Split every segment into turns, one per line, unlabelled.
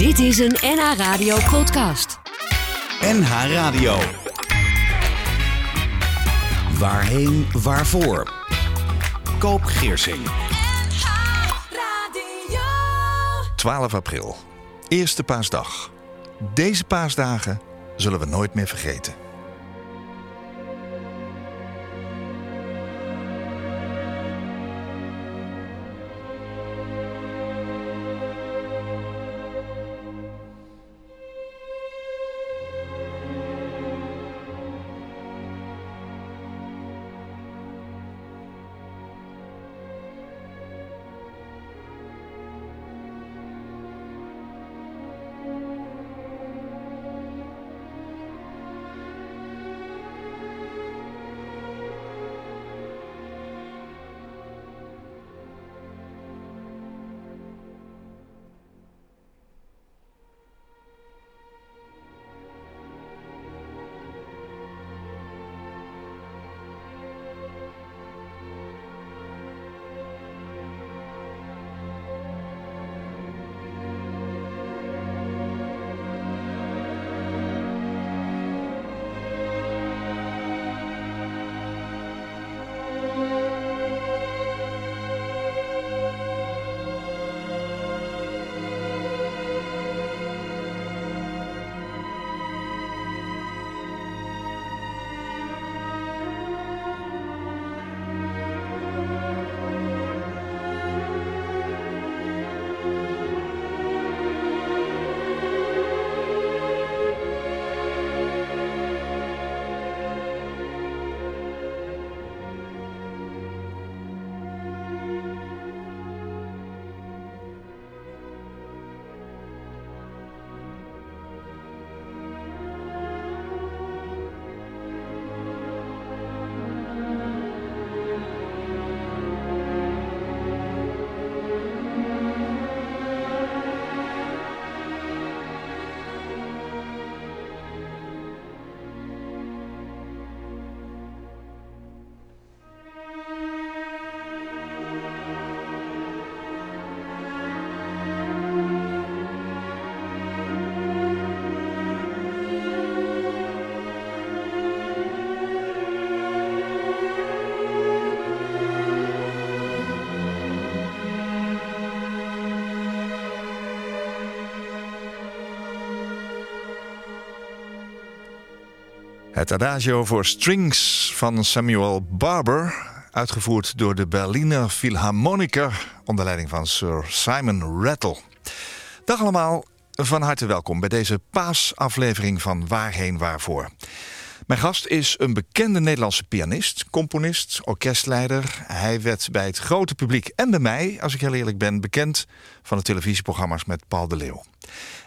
Dit is een NH Radio podcast.
NH Radio. Waarheen, waarvoor? Koop Geersing.
12 april, eerste paasdag. Deze paasdagen zullen we nooit meer vergeten. Het Adagio voor Strings van Samuel Barber, uitgevoerd door de Berliner Philharmoniker onder leiding van Sir Simon Rattle. Dag allemaal, van harte welkom bij deze paasaflevering van Waarheen Waarvoor. Mijn gast is een bekende Nederlandse pianist, componist, orkestleider. Hij werd bij het grote publiek en bij mij, als ik heel eerlijk ben, bekend van de televisieprogramma's met Paul de Leeuw.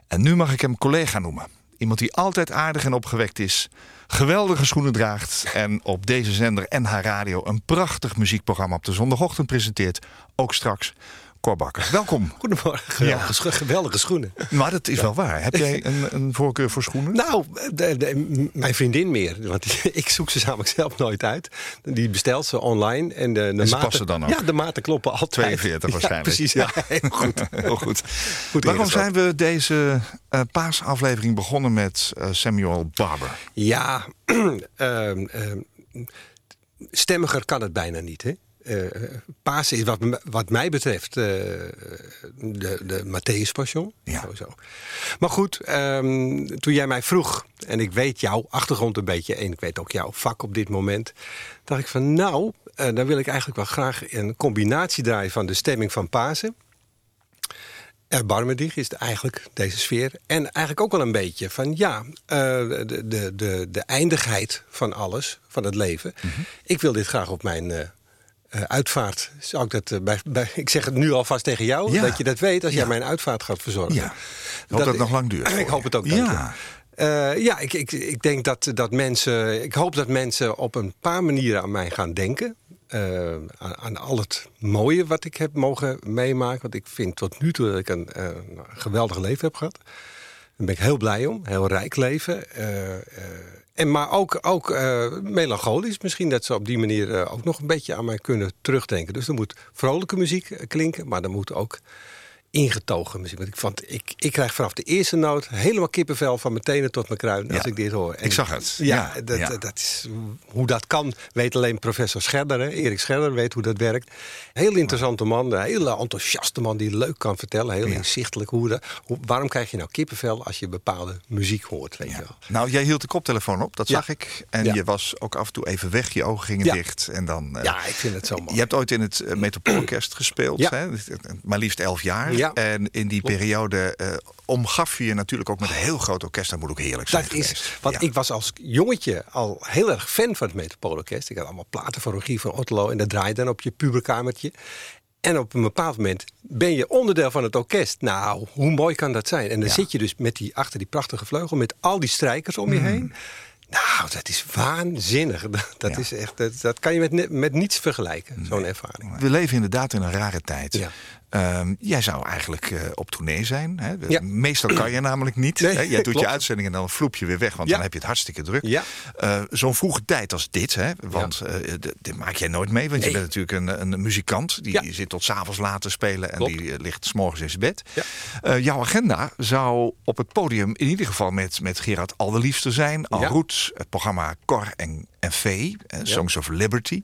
En nu mag ik hem collega noemen. Iemand die altijd aardig en opgewekt is, geweldige schoenen draagt en op deze zender NH Radio een prachtig muziekprogramma op de zondagochtend presenteert. Ook straks Korbakker. Welkom.
Goedemorgen. Geweldige, geweldige schoenen.
Maar dat is wel waar. Heb jij een, een voorkeur voor schoenen?
Nou, de, de, mijn vriendin meer. Want ik zoek ze namelijk zelf nooit uit. Die bestelt ze online. En, de, de
en ze
maten,
passen dan ook?
Ja, de maten kloppen altijd.
42 waarschijnlijk.
Ja, precies. Ja, heel goed.
heel goed.
goed
Waarom zijn we deze uh, paasaflevering begonnen met uh, Samuel Barber?
Ja, uh, stemmiger kan het bijna niet, hè? Uh, Pasen is wat, wat mij betreft uh, de, de Matthäus Passion.
Ja.
Sowieso. Maar goed, um, toen jij mij vroeg, en ik weet jouw achtergrond een beetje... en ik weet ook jouw vak op dit moment... dacht ik van nou, uh, dan wil ik eigenlijk wel graag een combinatie draaien... van de stemming van Pasen. Erbarmedig is eigenlijk deze sfeer. En eigenlijk ook wel een beetje van ja, de, de, de, de eindigheid van alles, van het leven.
Mhm.
Mm -hmm. Ik wil dit graag op mijn... Uh, uitvaart, zou ik dat uh, bij, bij, Ik zeg het nu alvast tegen jou,
ja.
dat je dat weet als ja. jij mijn uitvaart gaat verzorgen.
Ja. Ik hoop dat, dat het nog lang duurt.
Ik hoop het ook.
Ja.
Uh, ja, ik, ik, ik denk dat, dat mensen. Ik hoop dat mensen op een paar manieren aan mij gaan denken. Uh, aan, aan, al het mooie wat ik heb mogen meemaken. Want ik vind tot nu toe dat ik een, uh, een geweldig leven heb gehad. Daar ben ik heel blij om. Heel rijk leven. En maar ook, ook melancholisch. Misschien dat ze op die manier ook nog een beetje aan mij kunnen terugdenken. Dus er moet vrolijke muziek klinken. Maar er moet ook ingetogen muziek. Want ik, vond, ik, ik krijg vanaf de eerste noot helemaal kippenvel van mijn tenen tot mijn kruin als
Ja.
ik dit hoor. En
Ik zag het.
Ja,
Ja,
dat,
ja.
dat is, hoe dat kan, weet alleen professor Scherder. Hè? Erik Scherder weet hoe dat werkt. Heel interessante man, een hele enthousiaste man die leuk kan vertellen. Heel inzichtelijk. Hoe de, hoe, waarom krijg je nou kippenvel als je bepaalde muziek hoort? Weet je wel?
Nou, jij hield de koptelefoon op, dat zag ik. En je was ook af en toe even weg, je ogen gingen dicht. En dan, eh,
Ja, ik vind het zo mooi.
Je hebt ooit in het Metropoolorkest gespeeld, hè? maar liefst elf jaar.
Ja.
En in die periode eh, omgaf je je natuurlijk ook met een heel groot orkest. Dat moet ook heerlijk zijn
Dat is, want
Ja.
ik was als jongetje al heel erg fan van het Metropoolorkest. Ik had allemaal platen van Rogier van Otterlo en dat draaide dan op je puberkamertje. En op een bepaald moment ben je onderdeel van het orkest. Nou, hoe mooi kan dat zijn? En dan
Ja.
zit je dus met die, achter die prachtige vleugel met al die strijkers om je
Mm.
heen. Nou, dat is waanzinnig. Dat,
Ja.
is echt, dat, dat kan je met, met niets vergelijken, zo'n ervaring.
We leven inderdaad in een rare tijd.
Ja.
Ehm, jij zou eigenlijk eh, op tournee zijn. Hè?
Ja.
Meestal kan je namelijk niet.
Nee,
hè? Jij doet je uitzending en dan vloep je weer weg, want
Ja.
dan heb je het hartstikke druk.
Ja.
Eh, Zo'n vroege tijd als dit, hè? want d- dit maak jij nooit mee. Want je bent natuurlijk een, een muzikant. Die zit tot s'avonds laat te spelen en
Klopt.
die ligt s'morgens in zijn bed. Jouw agenda zou op het podium in ieder geval met, met Gerard Alderliefste zijn. Al. Roet, het programma Cor en, en Vee, Songs of Liberty.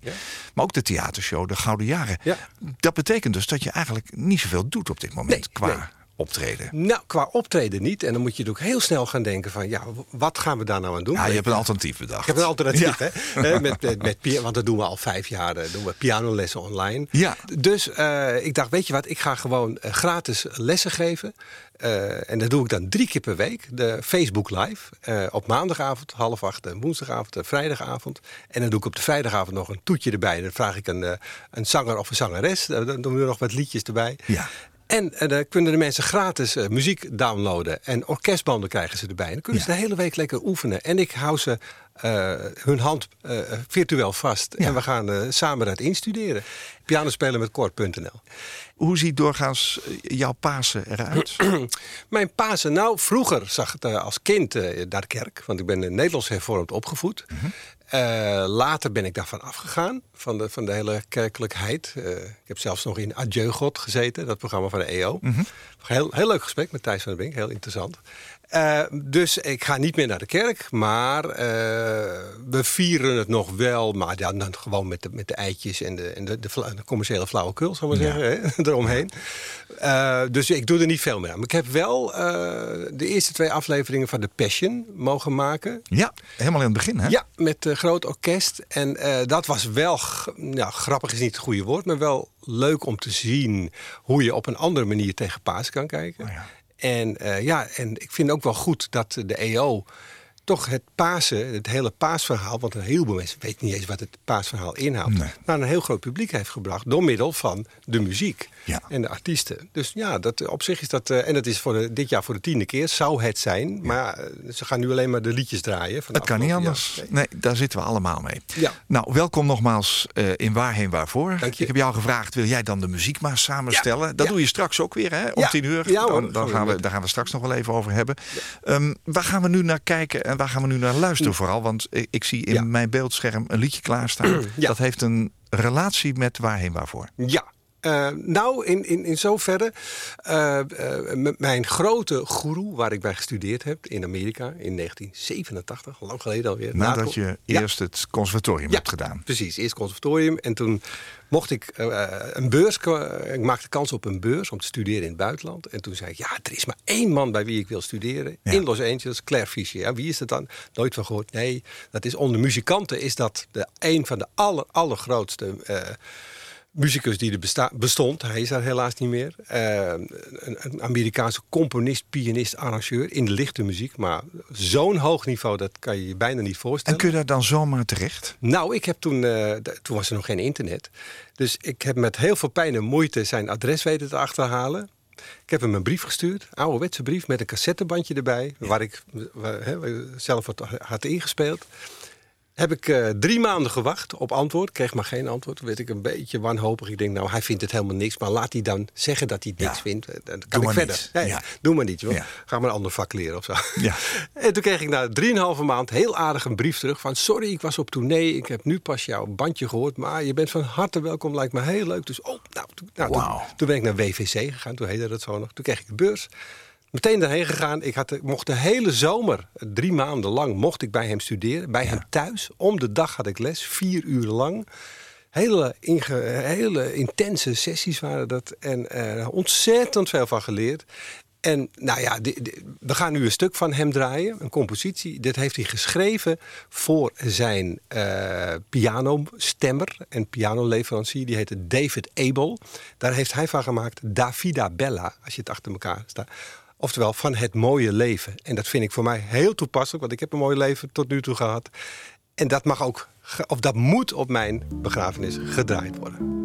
Maar ook de theatershow De Gouden Jaren.
Ja.
Dat betekent dus dat je eigenlijk niet zoveel doet op dit moment
Nee,
qua
nee.
Optreden.
Nou, qua optreden niet. En dan moet je natuurlijk heel snel gaan denken van... ja, wat gaan we daar nou aan doen?
Ja, je hebt een alternatief bedacht.
Ik heb een alternatief,
Ja.
hè? Met, met, met, want dat doen we al vijf jaar. eh, doen we pianolessen online.
Ja.
Dus eh, ik dacht, weet je wat, ik ga gewoon eh, gratis lessen geven. En dat doe ik dan drie keer per week. De Facebook Live. op maandagavond, half acht, en woensdagavond, en vrijdagavond. En dan doe ik op de vrijdagavond nog een toetje erbij. Dan vraag ik een, een zanger of een zangeres. Dan doen we nog wat liedjes erbij.
Ja.
En dan kunnen de mensen gratis eh, muziek downloaden. En orkestbanden krijgen ze erbij. En dan kunnen
Ja.
ze de hele week lekker oefenen. En ik hou ze eh, hun hand virtueel vast.
Ja.
En we gaan samen dat instuderen. Piano spelen met kort.nl.
Hoe ziet doorgaans jouw Pasen eruit?
Mijn Pasen, nou, vroeger zag het als kind naar de kerk. Want ik ben Nederlands hervormd opgevoed.
Mhm.
Eh, later ben ik daarvan afgegaan, van de, van de hele kerkelijkheid. Eh, ik heb zelfs nog in Adieu God gezeten, dat programma van de EO.
Mhm.
heel, heel leuk gesprek met Thijs van der Brink, heel interessant. Eh, dus ik ga niet meer naar de kerk, maar eh, we vieren het nog wel. Maar dan gewoon met de, met de eitjes en de, en de, de, commerciële flauwekul, zal ik maar
Ja.
zeggen, hè, eromheen. Eh, dus ik doe er niet veel meer aan. Maar ik heb wel de eerste twee afleveringen van The Passion mogen maken.
ja, helemaal in het begin, hè?
Ja, met een groot orkest. En dat was wel, nou, grappig is niet het goede woord, maar wel leuk om te zien hoe je op een andere manier tegen Paas kan kijken.
Oh ja.
En eh, ja, en ik vind ook wel goed dat de EO toch het Pasen, het hele paasverhaal, want een heleboel mensen weten niet eens wat het paasverhaal inhoudt,
Nee.
naar een heel groot publiek heeft gebracht door middel van de muziek
Ja.
en de artiesten. Dus ja, dat, op zich is dat, eh, en dat is voor de, dit jaar voor de tiende keer, zou het zijn. Maar eh, ze gaan nu alleen maar de liedjes draaien. Van
Het kan niet anders. Nee, daar zitten we allemaal mee.
Ja.
Nou, welkom nogmaals eh, in Waarheen Waarvoor.
Dank je.
Ik heb jou gevraagd, wil jij dan de muziek maar samenstellen?
Ja.
Dat doe je straks ook weer, hè? Om tien uur.
Ja, hoor.
dan, dan gaan we, daar gaan we straks nog wel even over hebben. Ehm, waar gaan we nu naar kijken en waar gaan we nu naar luisteren vooral? Want ik, zie in mijn beeldscherm een liedje klaarstaan.
Ja.
Dat heeft een relatie met Waarheen Waarvoor.
Ja. Eh, nou, in, in, in zoverre, m- mijn grote guru, waar ik bij gestudeerd heb in Amerika in 1987, lang geleden alweer.
Nadat
Na-
je
Ja.
eerst het conservatorium hebt gedaan.
Precies, eerst conservatorium en toen mocht ik een beurs, ik maakte kans op een beurs om te studeren in het buitenland. En toen zei ik, ja, er is maar één man bij wie ik wil studeren
Ja.
in Los Angeles, Claire Fisher. Ja, wie is dat dan? Nooit van gehoord. Nee, dat is onder muzikanten is dat de, een van de aller, allergrootste muzikus die er besta- bestond. Hij is daar helaas niet meer. Eh, een, een Amerikaanse componist, pianist, arrangeur in de lichte muziek. Maar zo'n hoog niveau, dat kan je je bijna niet
En
voorstellen.
kun je daar dan zomaar terecht?
Nou, ik heb toen, eh, d- toen was er nog geen internet. Dus ik heb met heel veel pijn en moeite zijn adres weten te achterhalen. Ik heb hem een brief gestuurd, ouderwetse brief met een cassettebandje erbij, waar ik waar, ik zelf wat had ingespeeld. Heb ik eh, drie maanden gewacht op antwoord. Kreeg maar geen antwoord. Toen werd ik een beetje wanhopig. Ik denk, nou, hij vindt het helemaal niks. Maar laat hij dan zeggen dat hij niks
Ja.
vindt. Eh, Dan kan
Doe
ik verder. Nee,
Ja.
Doe maar niet, joh.
Ja.
Ga maar een ander vak leren of zo.
Ja.
En toen kreeg ik na drieënhalve maand heel aardig een brief terug van... sorry, ik was op tournee. Ik heb nu pas jouw bandje gehoord. Maar je bent van harte welkom. Lijkt me heel leuk. Dus, oh, nou, toen, nou, toen, ben ik naar WVC gegaan. Toen heette dat zo nog. Toen kreeg ik een beurs. Meteen daarheen gegaan. Ik had, mocht de hele zomer, drie maanden lang, mocht ik bij hem studeren. Bij hem thuis. Om de dag had ik les, vier uur lang. Hele, inge, hele intense sessies waren dat. En eh, ontzettend veel van geleerd. En nou ja, we gaan nu een stuk van hem draaien, een compositie. Dit heeft hij geschreven voor zijn eh pianostemmer en pianoleverancier. Die heette David Abel. Daar heeft hij van gemaakt Davida Bella, als je het achter elkaar staat. Oftewel, van het mooie leven. En dat vind ik voor mij heel toepasselijk, want ik heb een mooi leven tot nu toe gehad. En dat mag ook, of dat moet op mijn begrafenis gedraaid worden.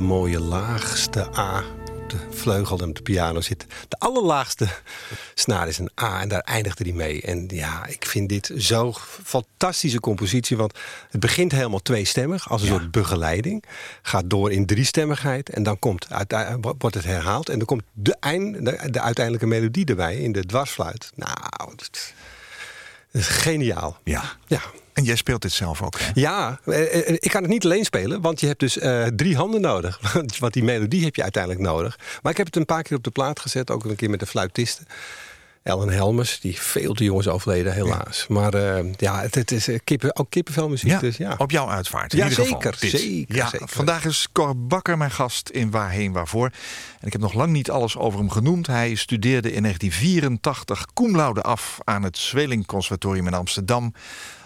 Hele mooie laagste A op de vleugel en op de piano zit. De allerlaagste snaar is een A en daar eindigde hij mee. En ja, ik vind dit zo'n fantastische compositie. Want het begint helemaal tweestemmig als een soort begeleiding. Gaat door in driestemmigheid en dan komt, wordt het herhaald. En dan komt de, eind, de, de uiteindelijke melodie erbij in de dwarsfluit. Nou, dat is geniaal.
Ja.
Ja.
En jij speelt dit zelf ook, hè?
Ja, eh, eh, ik kan het niet alleen spelen, want je hebt dus uh, drie handen nodig. Want die melodie heb je uiteindelijk nodig. Maar ik heb het een paar keer op de plaat gezet, ook een keer met de fluitisten. Ellen Helmers, die veel te jongens overleden, helaas. Maar uh, ja, het, het is kippen, ook kippenvelmuziek.
Ja,
dus ja.
Op jouw uitvaart. In
Ja,
ieder
zeker,
geval.
Zeker,
Ja,
zeker.
Vandaag is Cor Bakker mijn gast in Waarheen Waarvoor. En ik heb nog lang niet alles over hem genoemd. Hij studeerde in 1984 cum laude af aan het Zweling Conservatorium in Amsterdam.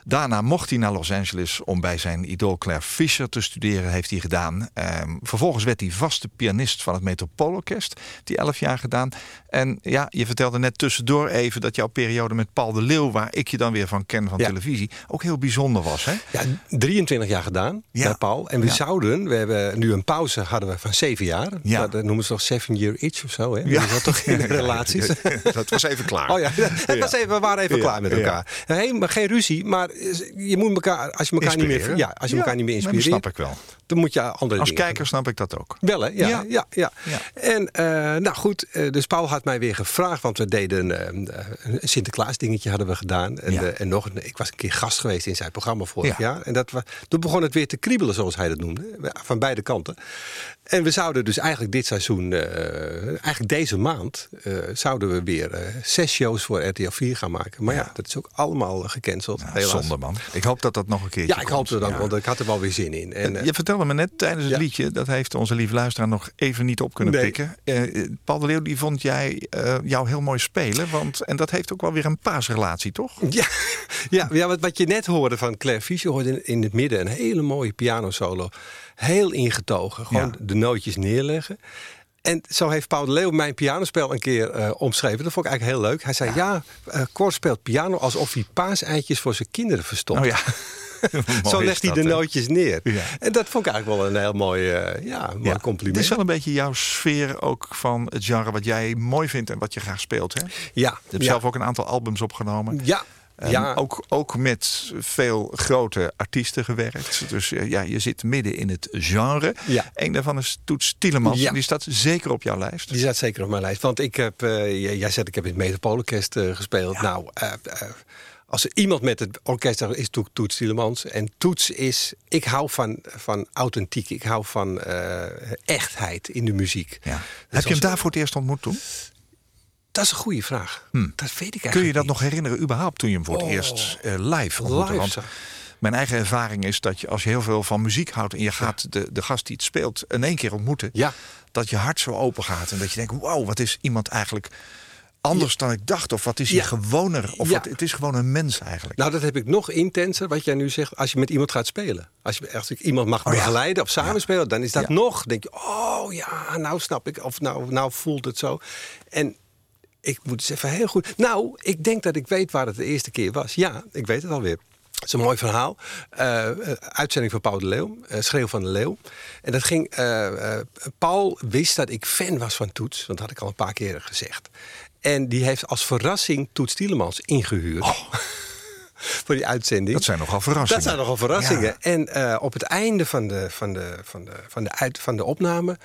Daarna mocht hij naar Los Angeles om bij zijn idool Claire Fisher te studeren. Heeft hij gedaan. Ehm, vervolgens werd hij vaste pianist van het Metropoolorkest. Hij elf jaar gedaan. En ja, je vertelde net tussendoor even dat jouw periode met Paul de Leeuw, waar ik je dan weer van ken van
Ja.
televisie, ook heel bijzonder was. Hè?
Ja, 23 jaar gedaan
Ja.
bij Paul. En we
Ja.
zouden, we hebben nu een pauze hadden we van zeven jaar.
Ja.
Dat noemen ze toch seven year itch of zo, hè? Ja. Dat is toch in de relaties?
dat was even klaar.
Oh ja, het was even, we waren even klaar met elkaar. Hey, maar geen ruzie, maar je moet elkaar, als je elkaar niet meer, ja, als je elkaar niet meer inspireert,
Dat snap ik wel.
dan moet je andere
Als kijker snap ik dat ook.
Wel hè? Ja,
Ja.
ja. ja,
Ja.
En eh, nou goed, eh, dus Paul had mij weer gevraagd, want we deden eh, een Sinterklaas dingetje hadden we gedaan. En,
Ja.
eh, en nog, een- ik was een keer gast geweest in zijn programma vorig
Ja.
jaar. En dat, toen begon het weer te kriebelen, zoals hij dat noemde. Van beide kanten. En we zouden dus eigenlijk dit seizoen, eh, eigenlijk deze maand, eh, zouden we weer eh, zes shows voor RTL 4 gaan maken. Maar ja, dat is ook allemaal gecanceld.
Ja,
helaas.
zonde man. Ik hoop dat dat nog een keertje
Ja, ik hoop het ook,
Ja.
want ik had er wel weer zin in. En,
je vertelde me net tijdens het liedje, dat heeft onze lieve luisteraar nog even niet op kunnen
Nee.
pikken. Paul de Leeuw, die vond jij jou heel mooi spelen. Want, en dat heeft ook wel weer een paasrelatie, toch?
Ja, ja, ja wat, wat je net hoorde van Claire Fischer, hoorde in, in het midden een hele mooie pianosolo. Heel ingetogen, gewoon
Ja.
de nootjes neerleggen. En zo heeft Paul de Leeuw mijn pianospel een keer eh, omschreven. Dat vond ik eigenlijk heel leuk. Hij zei, ja, eh Cor speelt piano alsof hij paaseitjes voor zijn kinderen verstopt.
Oh ja.
Zo legt hij de nootjes neer.
Ja.
En dat vond ik eigenlijk wel een heel mooi, eh, ja, mooi
Ja,
compliment.
Het is wel een beetje jouw sfeer ook van het genre wat jij mooi vindt en wat je graag speelt. Hè? Je
ja,
hebt
ja,
zelf ook een aantal albums opgenomen.
ja,
En
ja.
ook, ook met veel grote artiesten gewerkt. Dus eh, ja, je zit midden in het genre.
Ja.
Een daarvan is Toets Tielemans.
Ja.
Die staat zeker op jouw lijst.
Die staat zeker op mijn lijst. Want ik heb, eh, jij zegt, ik heb in het Metropoolorkest eh, gespeeld. Nou, als er iemand met het orkest is, is Toet, Toets Tielemans. En Toets is, ik hou van, van authentiek. Ik hou van echtheid in de muziek.
Ja.
Dus
Heb je hem daar voor het eerst ontmoet toen?
Dat is een goede vraag. Dat weet ik eigenlijk
Hmm. Kun je dat
niet.
nog herinneren überhaupt toen je hem voor het
Oh.
eerst eh, live ontmoette? Want mijn eigen ervaring is dat je als je heel veel van muziek houdt... en je gaat de, de gast die het speelt in één keer ontmoeten...
Ja.
dat je hart zo open gaat en dat je denkt... wauw, wat is iemand eigenlijk anders dan ik dacht? Of wat is hij
Ja.
gewoner? Of
Ja.
wat, het is gewoon een mens eigenlijk.
Nou, dat heb ik nog intenser, wat jij nu zegt, als je met iemand gaat spelen. Als, je, als ik iemand mag
Oh
begeleiden of samenspelen, dan is dat nog. denk je, oh ja, nou snap ik. Of nou, nou voelt het zo. En ik moet eens even heel goed. Nou, ik denk dat ik weet waar het de eerste keer was. Ja, ik weet het alweer. Het is een mooi verhaal. Eh, eh, uitzending van Paul de Leeuw. eh, Schreeuw van de Leeuw. En dat ging. Paul wist dat ik fan was van Toets. Want dat had ik al een paar keer gezegd. En die heeft als verrassing Toets Tielemans ingehuurd. voor die uitzending.
Oh. Dat zijn nogal verrassingen.
Dat zijn nogal verrassingen.
Ja.
En op het einde van de, van de, van de, van de, uit, van de opname.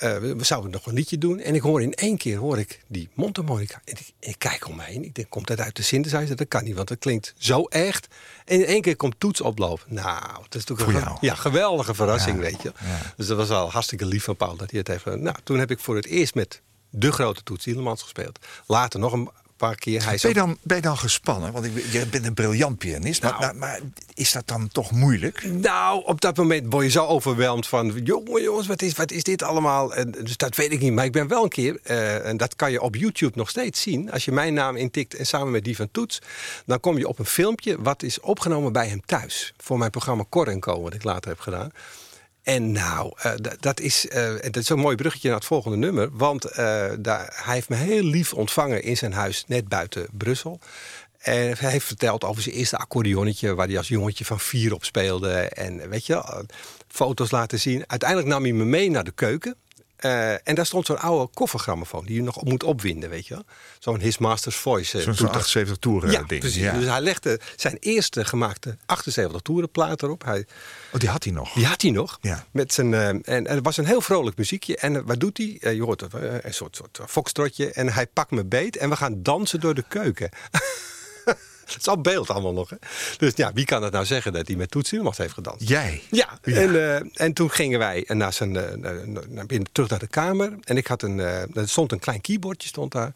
Eh, we, we zouden nog een liedje doen. En ik hoor in één keer hoor ik die mondharmonica. En ik, ik kijk om me heen. Ik denk, komt dat uit de synthesizer? Dat kan niet, want het klinkt zo echt. En in één keer komt toets oplopen. Nou, dat is natuurlijk een ja, geweldige verrassing,
Ja,
weet je.
ja.
Dus dat was al hartstikke lief van Paul dat hij het heeft. Nou, toen heb ik voor het eerst met de grote Toets Tielemans gespeeld. Later nog een paar keer. Hij
Ben je, dan, ben je dan gespannen? Want ik, je bent een briljant pianist. Maar,
Nou.
maar, maar is dat dan toch moeilijk?
Nou, op dat moment word je zo overweldigd van... jongen, jongens, wat is, wat is dit allemaal? En, dus dat weet ik niet. Maar ik ben wel een keer, eh, en dat kan je op YouTube nog steeds zien... als je mijn naam intikt en samen met die van Toets... dan kom je op een filmpje wat is opgenomen bij hem thuis. Voor mijn programma Cor Co, wat ik later heb gedaan. En nou, eh, dat, is, eh, dat is een mooi bruggetje naar het volgende nummer. Want eh, daar, hij heeft me heel lief ontvangen in zijn huis net buiten Brussel. En hij heeft verteld over zijn eerste accordeonnetje... waar hij als jongetje van vier op speelde. En weet je, foto's laten zien. Uiteindelijk nam hij me mee naar de keuken. Eh, en daar stond zo'n oude koffergrammofoon die je nog op moet opwinden, weet je wel. Zo'n His Master's Voice. eh,
Zo'n
toeter.
78 toeren
Ja,
ding.
precies.
Ja.
Dus hij legde zijn eerste gemaakte 78 toerenplaat erop. Hij,
Oh, die had hij nog.
die had hij nog.
Ja.
Met zijn, eh, en, en het was een heel vrolijk muziekje. En wat doet hij? Je hoort een soort, soort foxtrotje. En hij pakt me beet en we gaan dansen door de keuken. Het is al beeld allemaal nog. Hè? Dus ja, wie kan het nou zeggen dat hij met Tielemans heeft gedanst?
Jij?
Ja,
Ja.
En, eh, en toen gingen wij naar zijn, eh, naar- terug naar de kamer. En ik had een, eh, er stond een klein keyboardje stond daar.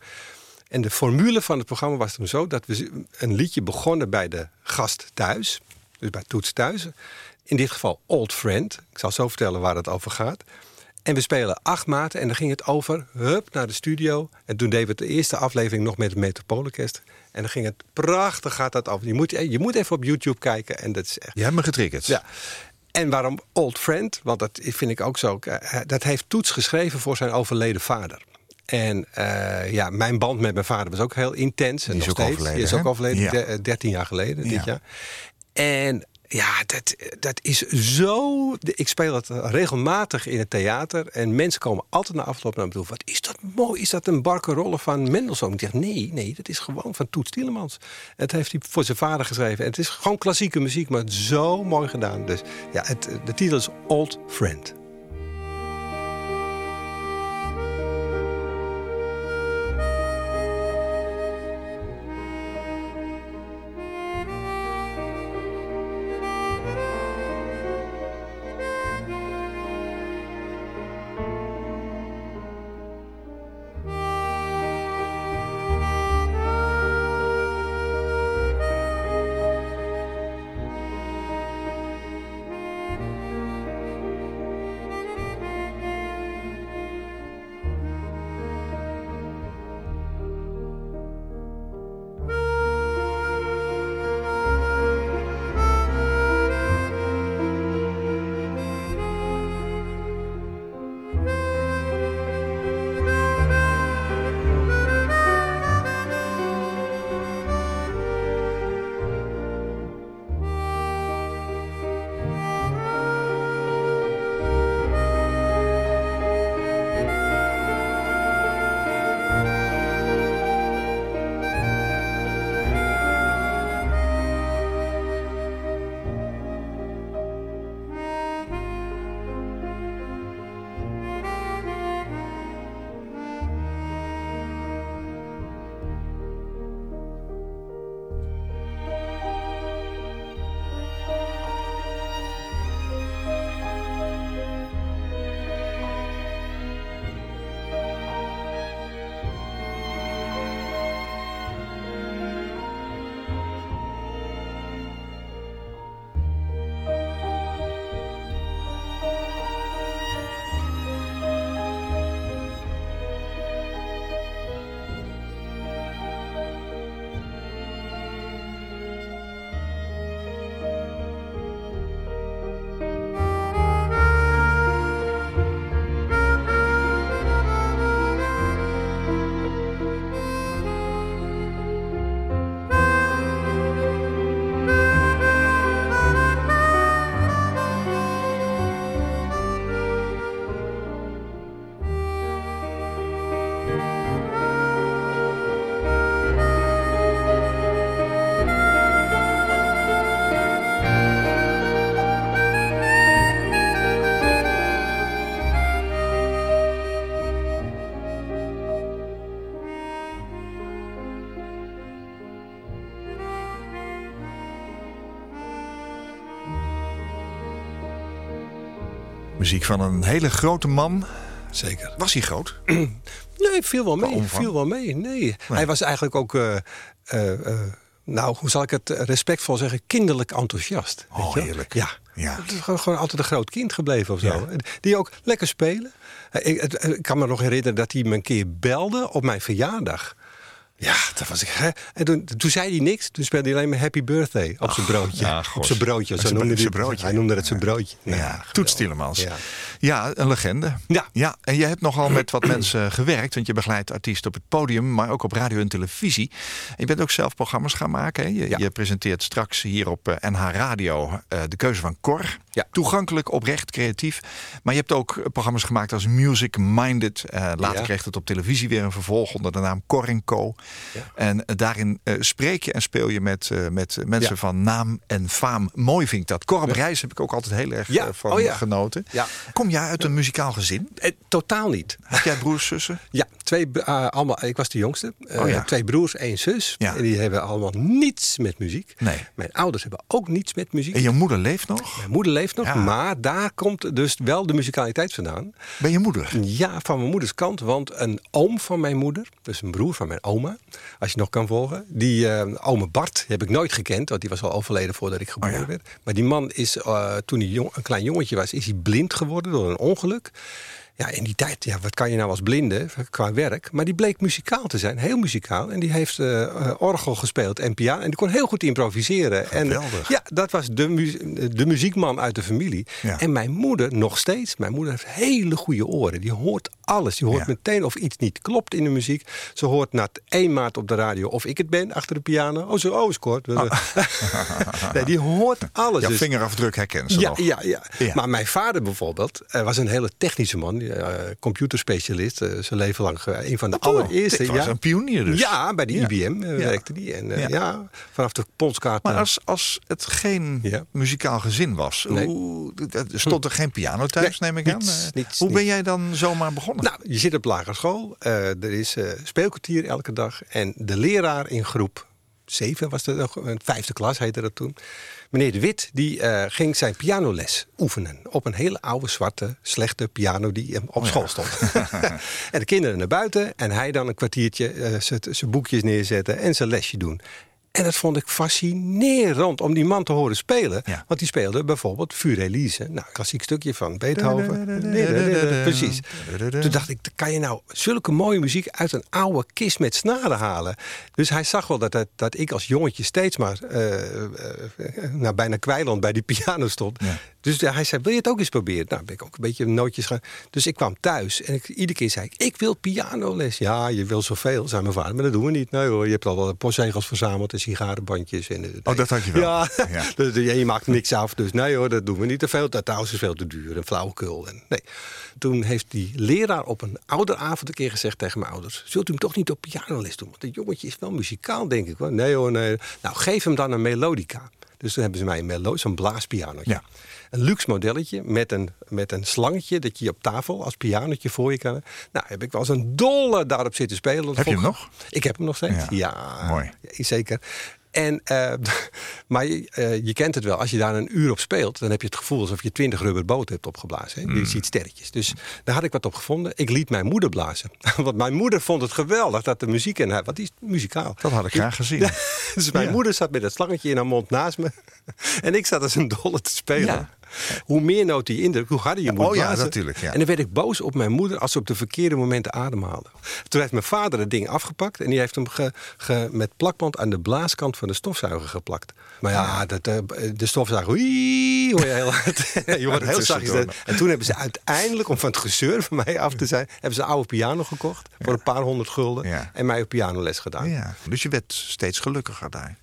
En de formule van het programma was toen zo dat we een liedje begonnen bij de gast thuis. Dus bij Toets thuis. In dit geval Old Friend. Ik zal zo vertellen waar het over gaat. En we spelen acht maten en dan ging het over, hup, naar de studio. En toen deden we de eerste aflevering nog met het Metropoolorkest. En dan ging het prachtig, gaat dat over. Je moet, je moet even op YouTube kijken en dat is echt
Je hebt me getriggerd.
ja. En waarom Old Friend? Want dat vind ik ook zo. eh, Dat heeft Toets geschreven voor zijn overleden vader. En eh, ja, mijn band met mijn vader was ook heel intens. En
Die is
nog
ook
steeds.
overleden,
Die is ook overleden,
Ja.
de- eh, 13 jaar geleden
Ja.
dit jaar. En ja, dat, dat is zo... Ik speel het regelmatig in het theater. En mensen komen altijd na afloop naar me toe. Wat is dat mooi? Is dat een barcarolle van Mendelssohn? Ik zeg, nee, nee, dat is gewoon van Toets Tielemans. Het heeft hij voor zijn vader geschreven. En het is gewoon klassieke muziek, maar zo mooi gedaan. Dus ja, het, de titel is Old Friend.
Muziek van een hele grote man.
Zeker.
Was hij groot?
Nee, viel wel mee. Viel wel mee. Nee. Hij was eigenlijk ook, eh, eh, eh, nou, hoe zal ik het respectvol zeggen, kinderlijk enthousiast.
Oh,
weet je
heerlijk.
Ja.
Ja.
Het is gewoon, gewoon altijd een groot kind gebleven of zo.
Ja.
Die ook lekker spelen. Ik, ik kan me nog herinneren dat hij me een keer belde op mijn verjaardag. Ja, dat was ik. Hè? En toen, toen zei hij niks. Toen speelde hij alleen maar Happy Birthday op zijn broodje.
ja,
op zijn broodje. Zo noemde hij,
broodje.
Hij noemde het zijn broodje.
Ja, Toets Tielemans.
Ja.
Ja. een legende.
Ja.
ja. En je hebt nogal met wat mensen gewerkt. Want je begeleidt artiesten op het podium, maar ook op radio en televisie. En je bent ook zelf programma's gaan maken. Hè? Je,
Ja.
je presenteert straks hier op eh, NH Radio eh, de keuze van Cor.
Ja.
Toegankelijk, oprecht, creatief. Maar je hebt ook eh, programma's gemaakt als Music Minded. Eh, later
Ja.
kreeg het op televisie weer een vervolg onder de naam Cor Co.
Ja.
En eh, daarin eh, spreek je en speel je met, eh, met mensen
Ja.
van naam en faam. Mooi vind ik dat. Cor op reis heb ik ook altijd heel erg van
Oh
genoten.
Ja.
Kom jij uit een muzikaal gezin?
Eh, totaal niet.
Heb jij broers, zussen?
Ja, twee, eh, allemaal, ik was de jongste.
Oh ja.
Twee broers, één zus.
Ja.
En die hebben allemaal niets met muziek.
Nee.
Mijn ouders hebben ook niets met muziek.
En je moeder leeft nog?
Mijn moeder leeft nog,
Ja.
maar daar komt dus wel de muzikaliteit vandaan.
Ben je moeder?
Ja, van mijn moeders kant. Want een oom van mijn moeder, dus een broer van mijn oma, als je nog kan volgen. Die eh ome Bart heb ik nooit gekend, want die was al overleden voordat ik geboren
Oh
werd. Maar die man is, toen hij jong, een klein jongetje was, is hij blind geworden door een ongeluk. Ja, in die tijd, ja, wat kan je nou als blinde qua werk? Maar die bleek muzikaal te zijn, heel muzikaal. En die heeft eh, eh, orgel gespeeld en piano. En die kon heel goed improviseren. En,
Geweldig.
ja, dat was de, mu- de muziekman uit de familie.
Ja.
En mijn moeder nog steeds. Mijn moeder heeft hele goede oren. Die hoort alles. Die hoort
Ja.
meteen of iets niet klopt in de muziek. Ze hoort na één maand op de radio of ik het ben achter de piano. Oh, zo, oh, is kort. nee, die hoort alles.
Jouw
Dus-
vingerafdruk herkennen ze
ja,
nog.
ja, ja,
Ja.
Maar mijn vader bijvoorbeeld eh, was een hele technische man. eh, computerspecialist. eh, zijn leven lang. een van de allereerste.
Dit was
ja.
een pionier dus.
Ja, bij de
Ja.
IBM
Ja.
werkte die. En
Ja.
ja. vanaf de ponskaart.
Maar als, als het geen
Ja.
muzikaal gezin was,
Nee.
hoe, stond er geen piano thuis,
Nee,
neem ik aan.
niets, niets,
hoe ben
niets.
jij dan zomaar begonnen?
Nou, je zit op lagere school. eh, er is eh, speelkwartier elke dag. En de leraar in groep 7 was dat, nog, een vijfde klas heette dat toen. Meneer De Wit die eh, ging zijn pianoles oefenen. Op een hele oude, zwarte, slechte piano die hem op school stond. en de kinderen naar buiten. En hij dan een kwartiertje zijn boekjes neerzetten en zijn lesje doen. En dat vond ik fascinerend om die man te horen spelen.
Ja.
Want die speelde bijvoorbeeld Fur Elise. Nou, een klassiek stukje van Beethoven. Precies. Toen dacht ik, kan je nou zulke mooie muziek uit een oude kist met snaren halen? Dus hij zag wel dat, dat, dat ik als jongetje steeds maar eh, eh, nou, bijna kwijland bij die piano stond.
Ja.
Dus hij zei, wil je het ook eens proberen? Nou, ben ik ook een beetje nootjes gaan. Dus ik kwam thuis en ik, iedere keer zei ik, ik wil pianoles. Ja, je wil zoveel, zei mijn vader. Maar dat doen we niet. Nee hoor, je hebt al wel postzegels verzameld en sigarenbandjes. En, eh,
Oh, dat had je wel.
Ja,
Ja.
dus je je maakt niks af. Dus nee hoor, dat doen we niet te veel. Dat trouwens is veel te duur en flauwekul. En, nee. Toen heeft die leraar op een ouderavond een keer gezegd tegen mijn ouders... zult u hem toch niet op pianoles doen? Want dat jongetje is wel muzikaal, denk ik. hoor. Nee hoor, nee. Nou, geef hem dan een melodica. Dus toen hebben ze mij een melo zo'n blaaspianootje.
Ja.
Een luxe modelletje met een, met een slangetje dat je op tafel als pianotje voor je kan. Nou, heb ik wel eens een dolle daarop zitten spelen.
Heb je hem nog?
Ik heb hem nog steeds.
Ja.
Ja,
Mooi.
ja, zeker. En, eh, maar je, eh, je kent het wel, als je daar een uur op speelt, dan heb je het gevoel alsof je twintig rubber boten hebt opgeblazen. Hè?
Mm.
Je ziet sterretjes. Dus daar had ik wat op gevonden. Ik liet mijn moeder blazen. Want mijn moeder vond het geweldig dat de muziek in haar, wat is muzikaal.
Dat had ik graag gezien.
dus mijn
Ja.
moeder zat met dat slangetje in haar mond naast me. En ik zat als een dolle te spelen.
Ja.
Hoe meer noten je indruk, hoe harder je moet
oh ja,
blazen.
natuurlijk, ja.
En dan werd ik boos op mijn moeder als ze op de verkeerde momenten ademhaalde. Toen heeft mijn vader het ding afgepakt en die heeft hem ge- ge- met plakband aan de blaaskant van de stofzuiger geplakt. Maar ja, dat, eh, de stofzuiger, oei, hoor je heel hard. je wordt heel zachtjes. En toen hebben ze uiteindelijk, om van het gezeur van mij af te zijn, hebben ze een oude piano gekocht voor een paar honderd gulden
Ja.
en mij op pianoles gedaan.
Ja, dus je werd steeds gelukkiger daar.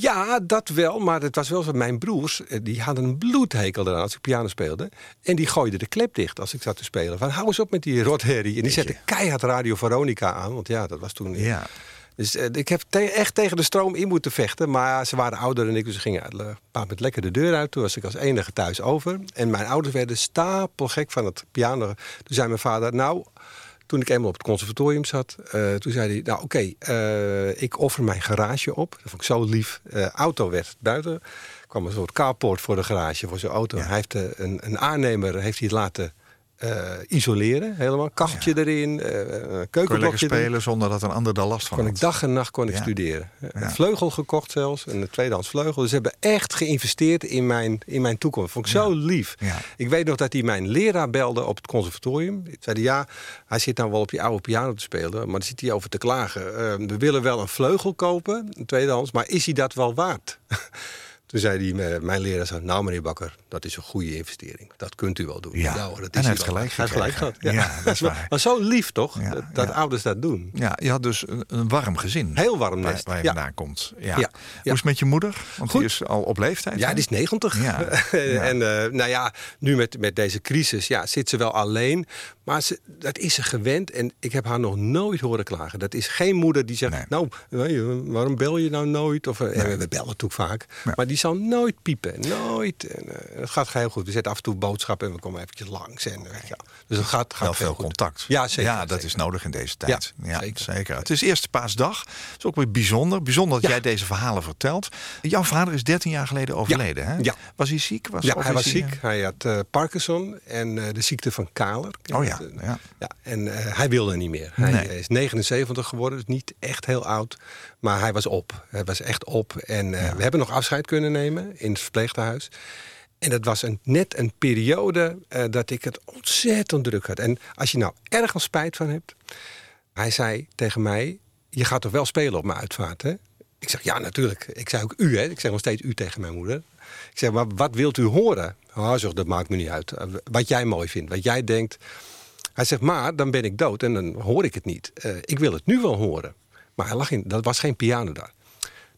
Ja, dat wel. Maar het was wel zo. Mijn broers, eh, die hadden een bloedhekel eraan als ik piano speelde. En die gooiden de klep dicht als ik zat te spelen. Van hou eens op met die rotherrie. En die zetten keihard Radio Veronica aan. Want ja, dat was toen...
Ja.
Dus eh, ik heb te- echt tegen de stroom in moeten vechten. Maar ze waren ouder dan ik, dus ze gingen een paar met lekker de deur uit. Toen was ik als enige thuis over. En mijn ouders werden stapelgek van het piano. Toen zei mijn vader, nou... Toen ik eenmaal op het conservatorium zat, eh, toen zei hij... Nou, oké, ik offer mijn garage op. Dat vond ik zo lief. Eh, auto werd buiten. Kwam een soort carport voor de garage, voor zijn auto. Hij heeft eh, een, een aannemer heeft hij het laten eh, isoleren, helemaal. Kacheltje erin, uh,
Kon lekker
keukenblokje erin.
spelen zonder dat een ander daar last van
Kon
had.
ik dag en nacht kon ik
Ja.
studeren.
Ja.
Een vleugel gekocht zelfs, een tweedehands vleugel. Dus ze hebben echt geïnvesteerd in mijn, in mijn toekomst. Vond ik zo lief. Ik weet nog dat hij mijn leraar belde op het conservatorium. Hij zei ja, hij zit nou wel op je oude piano te spelen, maar daar zit hij over te klagen. We willen wel een vleugel kopen, een tweedehands, maar is hij dat wel waard? Toen zei hij, eh, mijn leraar, zei, nou meneer Bakker, dat is een goede investering. Dat kunt u wel doen.
Ja.
hoor, dat
En hij heeft gelijk.
Hij gelijk gehad.
Ja, dat is
wel-
waar.
Maar zo lief toch,
Ja,
dat, dat
ja.
ouders dat doen.
Ja, je had dus een, een warm gezin.
Heel warm nest.
waar je vandaan komt. Ja. Hoe is het met je moeder? Want
Goed.
die is al op leeftijd.
Ja,
hè?
die is 90.
Ja, ja.
en eh, nou ja, nu met, met deze crisis ja, zit ze wel alleen. Maar ze, dat is ze gewend. En ik heb haar nog nooit horen klagen. Dat is geen moeder die zegt...
Nee.
Nou, je, waarom bel je nou nooit? Of, eh, we bellen natuurlijk vaak. Maar die zal nooit piepen. Nooit. En, eh, het gaat heel goed. We zetten af en toe boodschappen en we komen eventjes langs. En, wel. Dus het gaat, gaat
Wel veel
goed.
contact.
Ja, zeker,
Ja, dat
zeker.
is nodig in deze tijd.
Ja,
Ja,
zeker.
zeker. Het is eerste paasdag. Het is ook weer bijzonder. Bijzonder dat
Ja.
jij deze verhalen vertelt. Jouw vader is 13 jaar geleden overleden. Hè?
Ja.
Was hij ziek? Was,
Ja, hij was ziek. Hij had eh, Parkinson en eh, de ziekte van Kaler.
Oh ja,
Eh,
ja.
ja en eh, hij wilde niet meer. Hij
Nee.
is 79 geworden, dus niet echt heel oud. Maar hij was op. Hij was echt op. En eh, we hebben nog afscheid kunnen nemen in het verpleeghuis. En dat was een, net een periode eh, dat ik het ontzettend druk had. En als je nou ergens spijt van hebt... Hij zei tegen mij, je gaat toch wel spelen op mijn uitvaart, hè? Ik zeg, ja, natuurlijk. Ik zei ook u, hè? Ik zeg nog steeds u tegen mijn moeder. Ik zeg, maar wat wilt u horen? Oh, zeg, dat maakt me niet uit. Eh, Wat jij mooi vindt, wat jij denkt. Hij zegt, maar dan ben ik dood en dan hoor ik het niet. Eh, ik wil het nu wel horen. Maar hij lag in, dat was geen piano daar.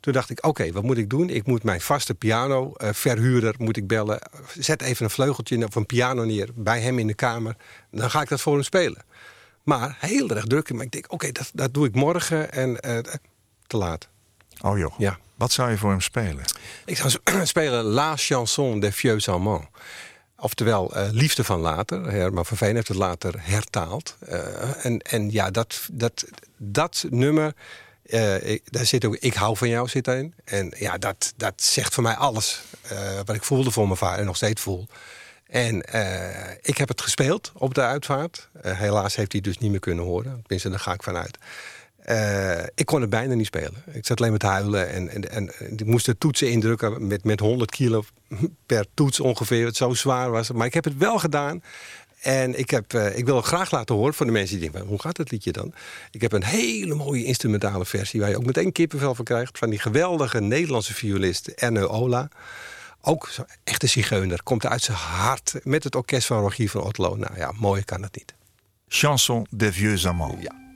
Toen dacht ik, oké, wat moet ik doen? Ik moet mijn vaste piano eh, verhuurder moet ik bellen. Zet even een vleugeltje of een piano neer bij hem in de kamer. Dan ga ik dat voor hem spelen. Maar heel erg druk. Maar ik denk, oké, dat, dat doe ik morgen en eh, te laat.
Oh joh.
Ja.
Wat zou je voor hem spelen?
Ik zou spelen La Chanson des Vieux Amants. Oftewel, eh, Liefde van Later. Herman van Veen heeft het later hertaald. En, en ja, dat, dat, dat nummer, eh, ik, daar zit ook Ik hou van jou zit daarin. En ja, dat, dat zegt voor mij alles eh, wat ik voelde voor mijn vader en nog steeds voel. En eh, ik heb het gespeeld op de uitvaart. Helaas heeft hij dus niet meer kunnen horen. Tenminste, daar ga ik vanuit. Ik kon het bijna niet spelen. Ik zat alleen met huilen en, en, en, ik moest de toetsen indrukken met, met 100 kilo per toets ongeveer. Het zo zwaar was. Maar ik heb het wel gedaan. En ik, heb, eh, ik wil het graag laten horen voor de mensen die denken: hoe gaat het liedje dan? Ik heb een hele mooie instrumentale versie waar je ook meteen kippenvel van krijgt. Van die geweldige Nederlandse violist Erne Ola. Ook zo echte zigeuner. Komt uit zijn hart met het orkest van Rogier van Otlo. Nou ja, mooier kan het niet.
Chanson des Vieux Amants.
Ja.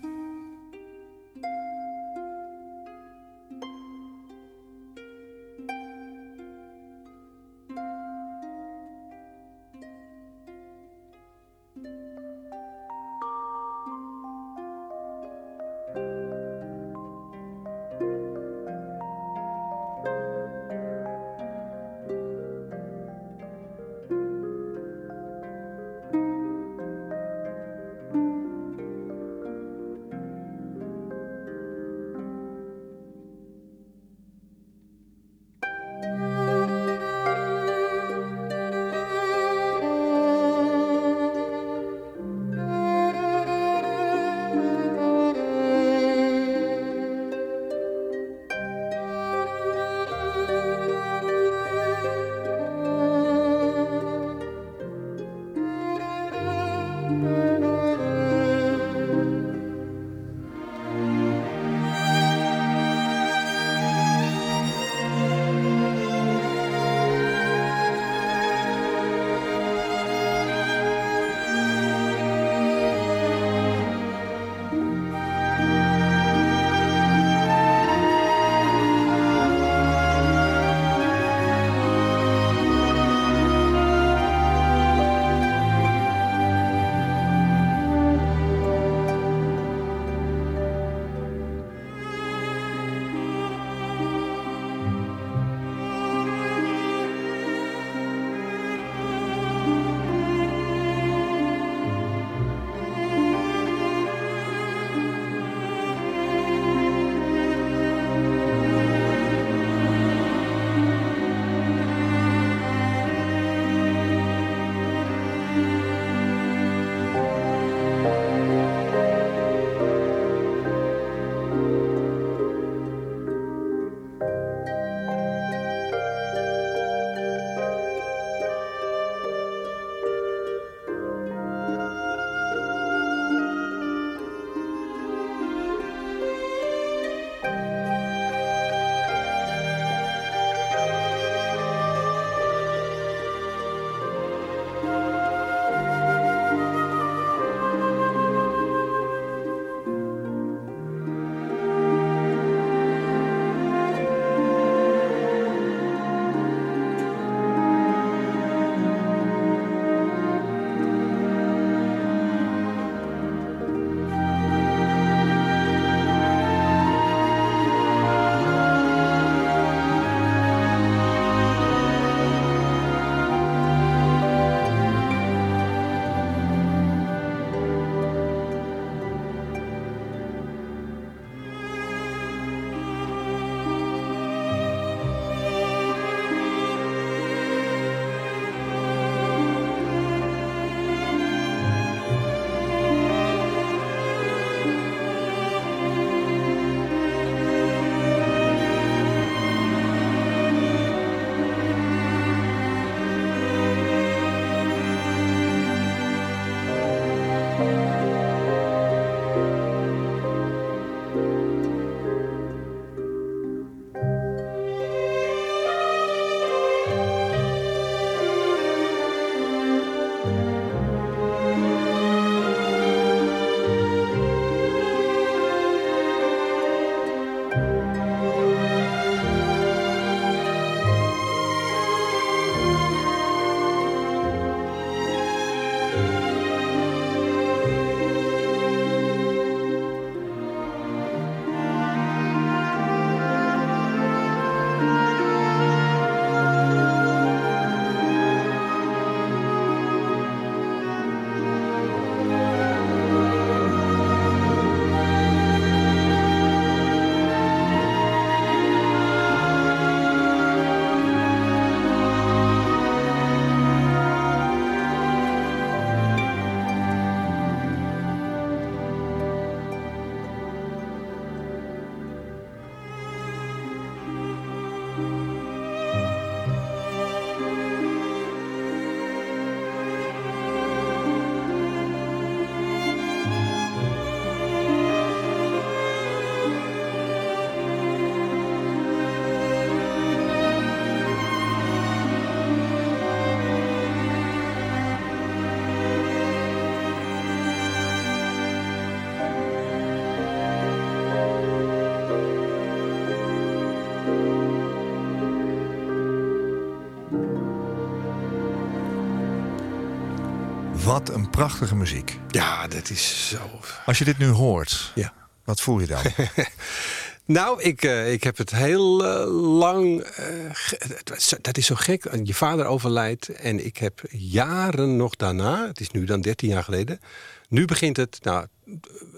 Wat een prachtige muziek.
Ja, dat is zo.
Als je dit nu hoort,
Ja.
wat voel je dan?
Nou, ik, eh, ik heb het heel eh, lang. eh, dat is zo gek. Je vader overlijdt. En ik heb jaren nog daarna. Het is nu dan 13 jaar geleden. Nu begint het. Nou,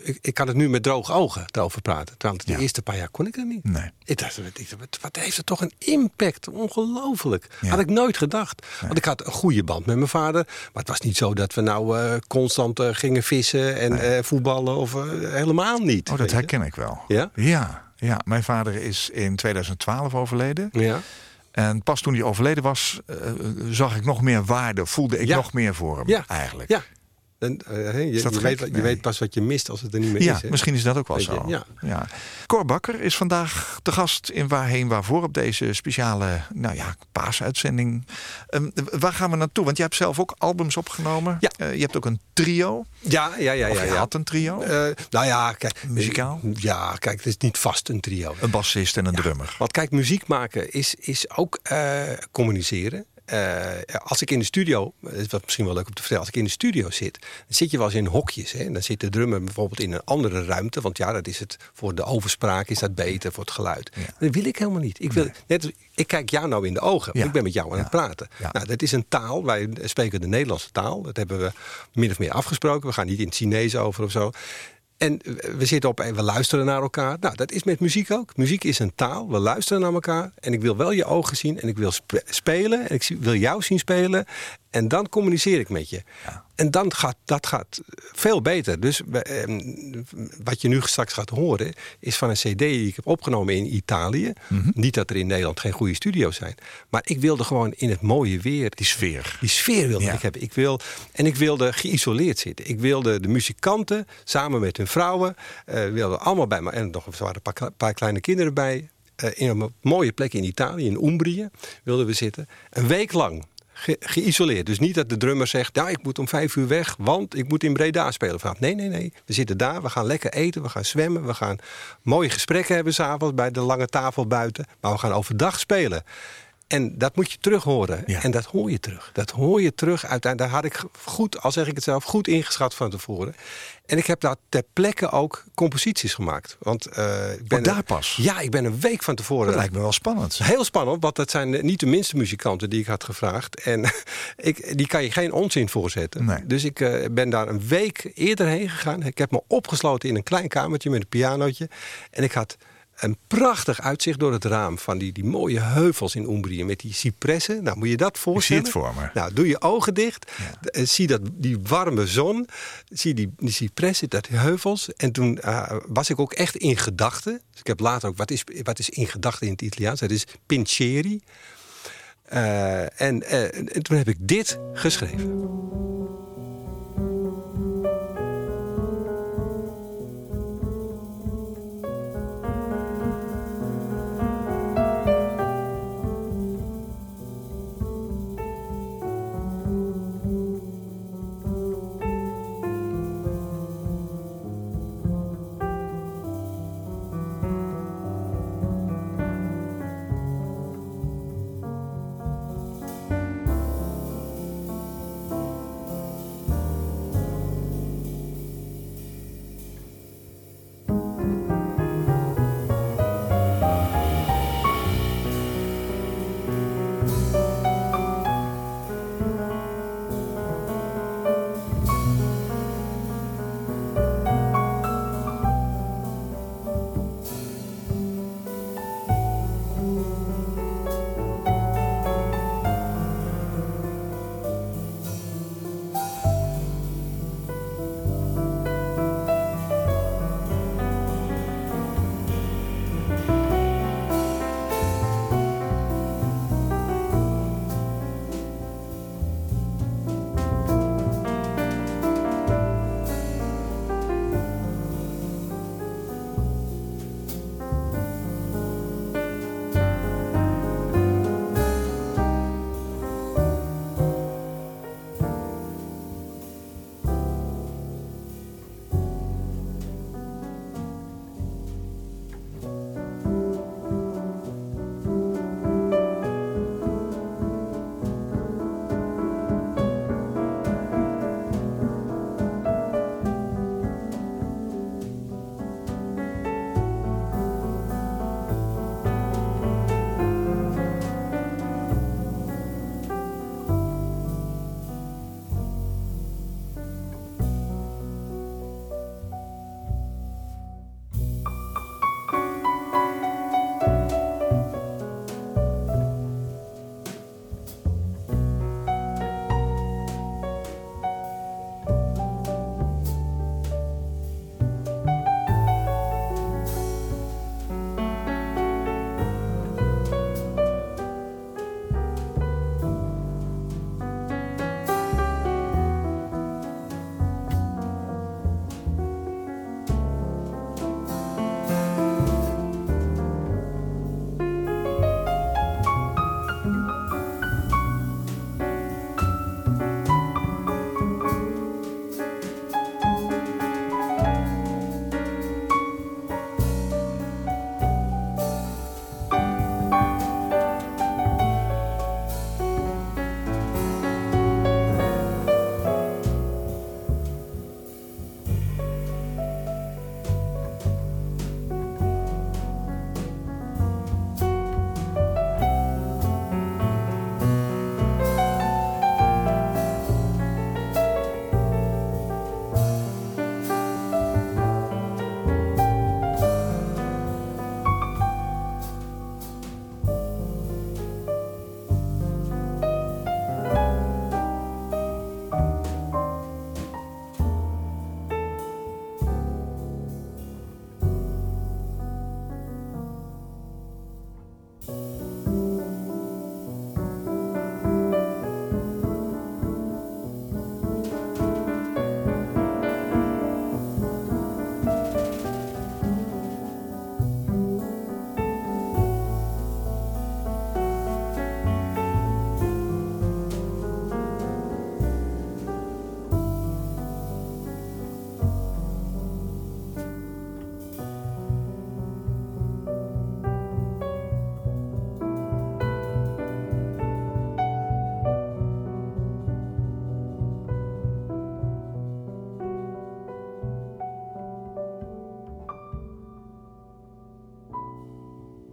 ik, ik kan het nu met droge ogen erover praten. Terwijl de
Ja.
eerste paar jaar kon ik dat niet.
Nee.
Ik dacht, wat, heeft het toch een impact? Ongelooflijk.
Ja.
Had ik nooit gedacht. Want ik had een goede band met mijn vader. Maar het was niet zo dat we nou eh, constant eh, gingen vissen en eh, voetballen. Of helemaal niet.
Oh, dat
je.
herken ik wel.
Ja?
Ja, ja. Mijn vader is in 2012 overleden.
Ja.
En pas toen hij overleden was, zag ik nog meer waarde, voelde ik
Ja.
nog meer voor hem
Ja.
eigenlijk.
Ja. Eh, je, je, weet, je pas wat je mist als het er niet meer
Ja,
is. hè?
misschien is dat ook wel
Weet je,
zo.
ja.
Ja. Cor Bakker is vandaag de gast in Waarheen Waarvoor op deze speciale nou ja, paasuitzending. Ehm, waar gaan we naartoe? Want jij hebt zelf ook albums opgenomen.
Ja.
Eh, je hebt ook een trio.
Ja, ja, ja. Ja,
je
ja.
had een trio.
Eh, nou ja, kijk.
Muzikaal?
Ja, kijk, het is niet vast een trio.
een bassist en een drummer.
Want kijk, muziek maken is, is ook communiceren. Eh, als ik in de studio, dat is wat misschien wel leuk om te vertellen, als ik in de studio zit, dan zit je wel eens in hokjes. Hè? Dan zit de drummer bijvoorbeeld in een andere ruimte, want ja, dat is het voor de overspraak is dat beter voor het geluid. Dat wil ik helemaal niet. Ik, wil, net, ik kijk jou nou in de ogen,
Ja.
ik ben met jou aan
Ja.
het praten. Nou, dat is een taal. Wij spreken de Nederlandse taal. Dat hebben we min of meer afgesproken. We gaan niet in het Chinees over of zo. En we zitten op en we luisteren naar elkaar. Nou, dat is met muziek ook. Muziek is een taal. We luisteren naar elkaar. En ik wil wel je ogen zien. En ik wil spe- spelen. En ik wil jou zien spelen. En dan communiceer ik met je. En dan gaat dat gaat veel beter. Dus ehm, wat je nu straks gaat horen... is van een cd die ik heb opgenomen in Italië. Niet dat er in Nederland geen goede studio's zijn. Maar ik wilde gewoon in het mooie weer...
Die sfeer.
Die sfeer wilde
Ja.
ik hebben. Ik wil, en ik wilde geïsoleerd zitten. Ik wilde de muzikanten samen met hun vrouwen. eh wilden allemaal bij me. En nog er waren een paar, paar kleine kinderen bij. eh, in een mooie plek in Italië, in Umbrië, wilden we zitten. Een week lang. Ge- geïsoleerd. Dus niet dat de drummer zegt: Ja, ik moet om vijf uur weg, want ik moet in Breda spelen. vanavond." Nee, nee, nee. We zitten daar, we gaan lekker eten, we gaan zwemmen, we gaan mooie gesprekken hebben s'avonds bij de lange tafel buiten. Maar we gaan overdag spelen. En dat moet je terug horen.
Ja.
En dat hoor je terug. Dat hoor je terug. Uiteindelijk daar had ik goed, al zeg ik het zelf, goed ingeschat van tevoren. En ik heb daar ter plekke ook composities gemaakt. Want eh, ik ben
Oh, daar pas?
Ja, ik ben een week van tevoren.
Dat lijkt me wel spannend.
Heel spannend, want dat zijn niet de minste muzikanten die ik had gevraagd. En ik, die kan je geen onzin voorzetten.
Nee.
Dus ik eh, ben daar een week eerder heen gegaan. Ik heb me opgesloten in een klein kamertje met een pianootje. En ik had een prachtig uitzicht door het raam van die, die mooie heuvels in Umbrië met die cipressen. Nou, moet je dat voorstellen?
het voor me.
Nou, doe je ogen dicht. eh, Zie dat, die warme zon. Zie die, die cipressen, dat die heuvels. En toen eh, was ik ook echt in gedachten. Dus ik heb later ook, wat is, wat is in gedachten in het Italiaans? Dat is pinceri. Eh, en, en toen heb ik dit geschreven.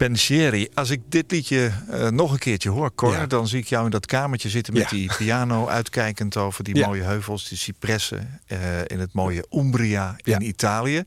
Pensieri. Als ik dit liedje uh, nog een keertje hoor, Cor,
Ja.
dan zie ik jou in dat kamertje zitten met
Ja.
die piano uitkijkend over die
Ja.
mooie heuvels, die cipressen eh, in het mooie Umbria in Italië.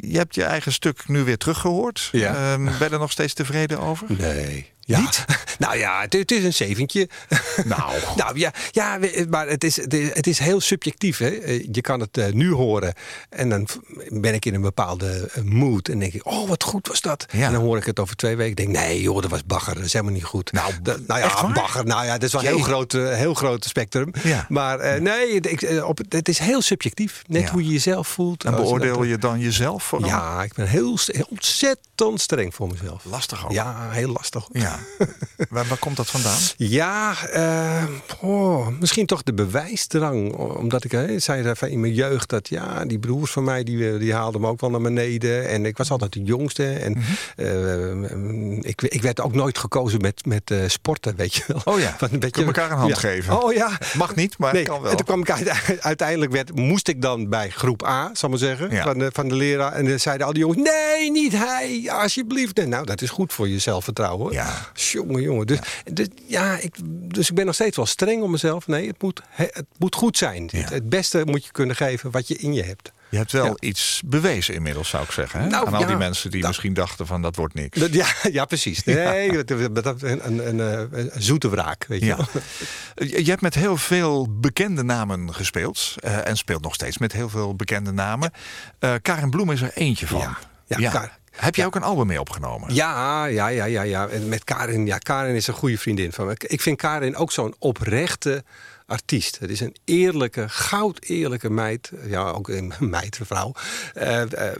Je hebt je eigen stuk nu weer teruggehoord. Ehm, ben je er nog steeds tevreden over?
Nee. Ja.
Niet?
nou ja, het, het is een zeventje.
Nou.
nou ja, ja, maar het is, het is, heel subjectief. Hè? Eh, Je kan het eh, nu horen en dan ben ik in een bepaalde eh, mood. En denk ik, oh wat goed was dat.
Ja.
En dan hoor ik het over twee weken. Ik denk, nee joh, dat was bagger. Dat is helemaal niet goed.
Nou,
Dat- nou ja, bagger. Nou ja, dat is wel een heel groot, heel groot spectrum.
Ja.
Maar nee, ik, op, het is heel subjectief. Net hoe je jezelf voelt.
En beoordeel je dan jezelf vooral?
Ja, ik ben heel, heel ontzettend streng voor mezelf.
Lastig ook.
Ja, heel lastig.
Ja. waar, waar komt dat vandaan?
Ja, eh, oh, misschien toch de bewijsdrang. Omdat ik hè, zei van in mijn jeugd dat ja, die broers van mij die, eh, die haalden me ook wel naar beneden. En ik was altijd de jongste. En
Mhm.
eh, ik, ik werd ook nooit gekozen met, met sporten, weet je wel.
Oh ja,
een
kun elkaar een hand
ja.
geven.
Oh ja.
Mag niet, maar
Nee,
kan wel.
En toen kwam ik uit- uiteindelijk werd, moest ik dan bij groep A, zal ik maar zeggen,
Ja.
van, de, van de leraar. En dan zeiden al die jongens: nee, niet hij, alsjeblieft. Nou, dat is goed voor je zelfvertrouwen. hoor.
Ja.
Jongen, jongen. Dus ja. Dus, ja, ik, dus ik ben nog steeds wel streng op mezelf. Nee, het moet, he- het moet goed zijn.
Ja.
Het, het beste moet je kunnen geven wat je in je hebt.
Je hebt wel
Ja.
iets bewezen inmiddels, zou ik zeggen. Hè?
Nou,
Aan al
ja.
die mensen die
Nou.
misschien dachten van dat wordt niks.
Ja, ja, precies. Nee, dat, een, een, zoete wraak, weet je.
Je hebt met heel veel bekende namen gespeeld. eh, en speelt nog steeds met heel veel bekende namen. Eh Karen Bloem is er eentje van.
Ja, ja, Karen.
Heb jij ook een album mee opgenomen?
Ja, ja, ja, ja, ja. Met Karin, ja, Karin is een goede vriendin van me. Ik vind Karin ook zo'n oprechte artiest. Het is een eerlijke, goud eerlijke meid. Ja, ook een meid, vrouw. Eh, eh,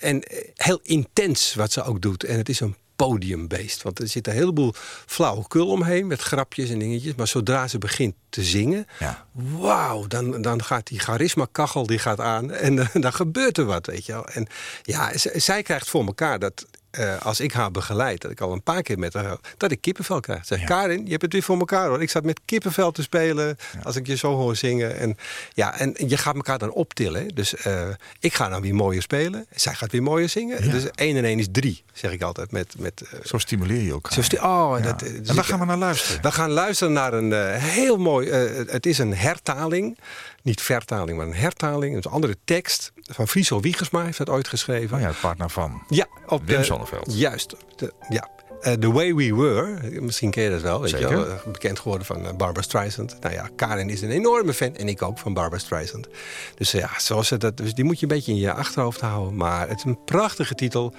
en heel intens wat ze ook doet. En het is een podiumbeest. Want er zit een heleboel flauwekul omheen met grapjes en dingetjes. Maar zodra ze begint te zingen,
Ja.
wauw, dan, dan gaat die charisma-kachel die gaat aan en eh, dan gebeurt er wat, weet je wel. En ja, zij krijgt voor elkaar dat eh, als ik haar begeleid, dat ik al een paar keer met haar, dat ik kippenvel krijg. Zeg,
Ja.
Karin, je hebt het weer voor elkaar hoor. Ik zat met kippenvel te spelen als ik je zo hoor zingen. En ja, en je gaat elkaar dan optillen. Dus eh, ik ga dan weer mooier spelen, zij gaat weer mooier zingen.
Ja.
Dus één en één is drie, zeg ik altijd. Met, met, eh,
Zo stimuleer je elkaar.
zo sti- oh,
Ja.
dat,
en waar
ik-
gaan we naar luisteren?
we gaan luisteren naar een heel mooi. het is een hertaling. Niet vertaling, maar een hertaling. Een andere tekst. Van Friso Wiegersma heeft dat ooit geschreven.
Oh ja, het partner van.
Ja, op
Wim
de,
Sonneveld.
Juist. De, ja. Eh, The Way We Were, misschien ken je dat wel, weet
Zeker.
je wel. eh, Bekend geworden van eh, Barbara Streisand. Nou ja, Karin is een enorme fan en ik ook van Barbara Streisand. Dus ja, zoals ze dat, dus die moet je een beetje in je achterhoofd houden. Maar het is een prachtige titel,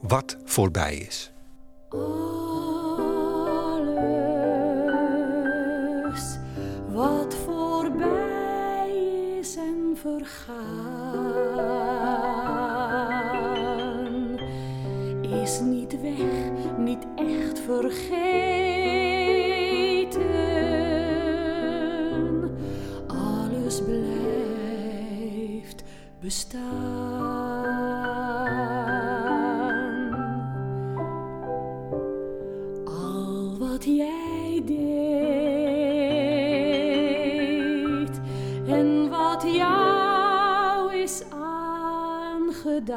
Wat voorbij is.
Alles wat voorbij is en vergaan, is niet weg, niet echt vergeten. Alles blijft bestaan. Al wat jij deed en wat jou is aangedaan.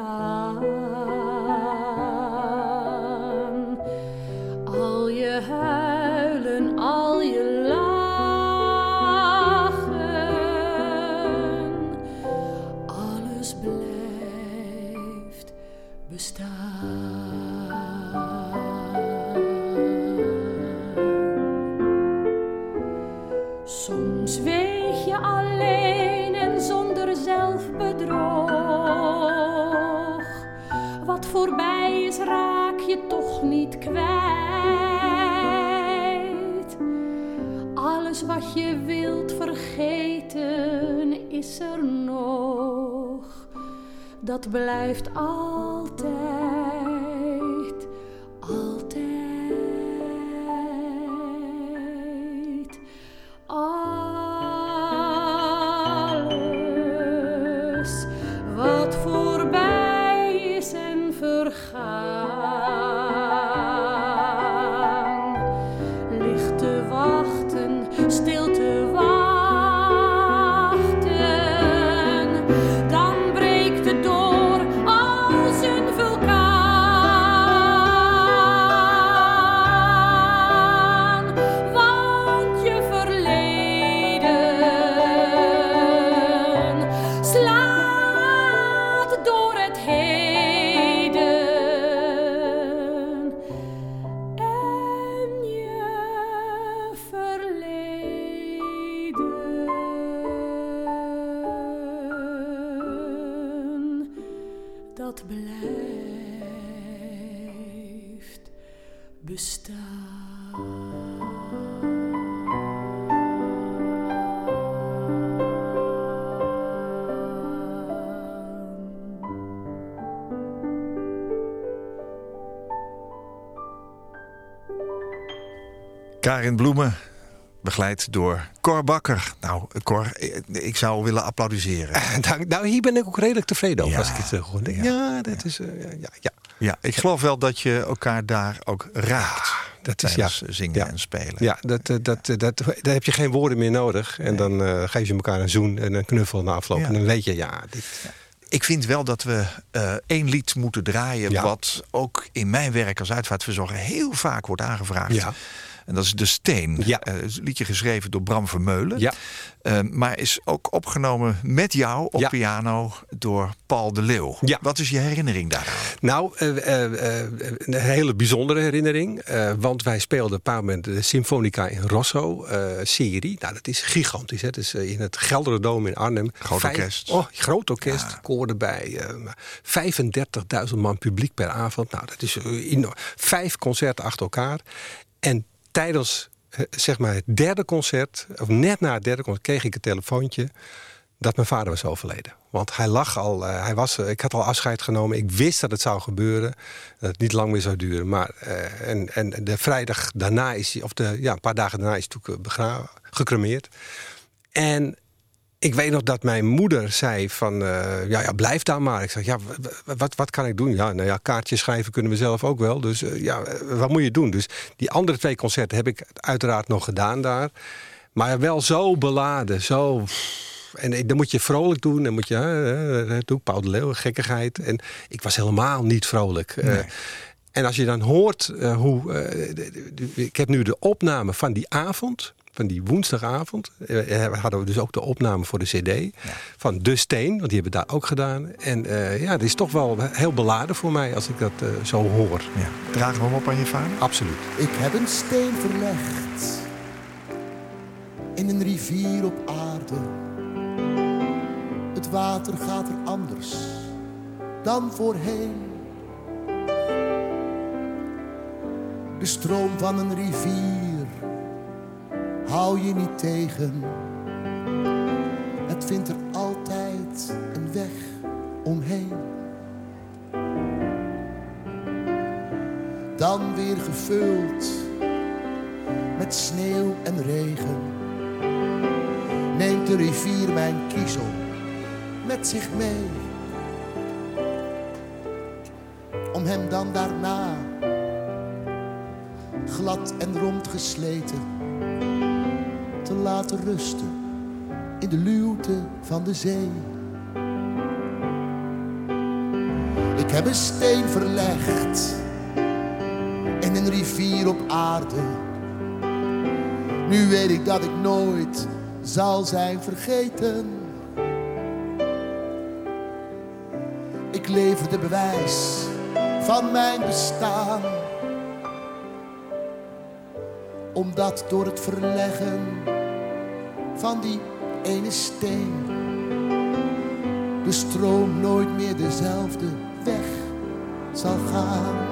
Karin Bloemen, begeleid door Cor Bakker. Nou, Cor, ik zou willen applaudisseren.
Nou, nou, hier ben ik ook redelijk tevreden over
Ja.
als ik het uh, hoor. Ja, dat is... eh, ja, ja.
Ja, ik geloof wel dat je elkaar daar ook raakt.
dat is- ja.
zingen en spelen.
Ja, dat, eh, dat, eh, dat, daar heb je geen woorden meer nodig. En dan geef je elkaar een zoen en een knuffel na afloop. En dan weet je, ja, dit,
Ik vind wel dat we eh, één lied moeten draaien... Wat ook in mijn werk als uitvaartverzorger heel vaak wordt aangevraagd.
Ja.
En dat is De Steen.
Ja.
Eh, liedje geschreven door Bram Vermeulen.
Ja.
Eh, maar is ook opgenomen met jou op
Ja.
piano door Paul de Leeuw.
Ja.
Wat is je herinnering daaraan?
Nou, eh, een hele bijzondere herinnering. want wij speelden een paar moment de Symfonica in Rosso eh, serie. Nou, dat is gigantisch. Hè? Dat is in het Gelderdoom in Arnhem.
Groot orkest.
Oh, groot orkest. Koor erbij. eh, 35.000 man publiek per avond. Nou, dat is enorm. Vijf concerten achter elkaar. En tijdens eh, zeg maar het derde concert, of net na het derde concert, kreeg ik een telefoontje dat mijn vader was overleden. Want hij lag al, eh, hij was, eh, ik had al afscheid genomen. Ik wist dat het zou gebeuren. Dat het niet lang meer zou duren. Maar, en, en de vrijdag daarna is hij, of de, ja, een paar dagen daarna is hij natuurlijk gecremeerd. En ik weet nog dat mijn moeder zei van, eh, ja, ja, blijf daar maar. Ik zeg, ja, wat, wat kan ik doen? Ja, nou ja, kaartjes schrijven kunnen we zelf ook wel. Dus eh, ja, eh, wat moet je doen? Dus die andere twee concerten heb ik uiteraard nog gedaan daar. Maar wel zo beladen, zo... En dan moet je vrolijk doen. Dan moet je, hè, doe Paul de Leeuw, gekkigheid. En ik was helemaal niet vrolijk. Eh, en als je dan hoort eh, hoe... eh, ik heb nu de opname van die avond, van die woensdagavond. Eh, eh, hadden we dus ook de opname voor de cd. Van De Steen, want die hebben we daar ook gedaan. En eh, ja, dat is toch wel heel beladen voor mij als ik dat eh, zo hoor.
Ja. Dragen we hem op aan je vader?
Absoluut.
Ik heb een steen verlegd in een rivier op aarde. Het water gaat er anders dan voorheen. De stroom van een rivier hou je niet tegen. Het vindt er altijd een weg omheen. dan weer gevuld met sneeuw en regen. Neemt de rivier mijn kiezel met zich mee. Om hem dan daarna glad en rond gesleten te laten rusten in de luwte van de zee. Ik heb een steen verlegd in een rivier op aarde. Nu weet ik dat ik nooit zal zijn vergeten. Ik lever de bewijs van mijn bestaan. Omdat door het verleggen van die ene steen de stroom nooit meer dezelfde weg zal gaan.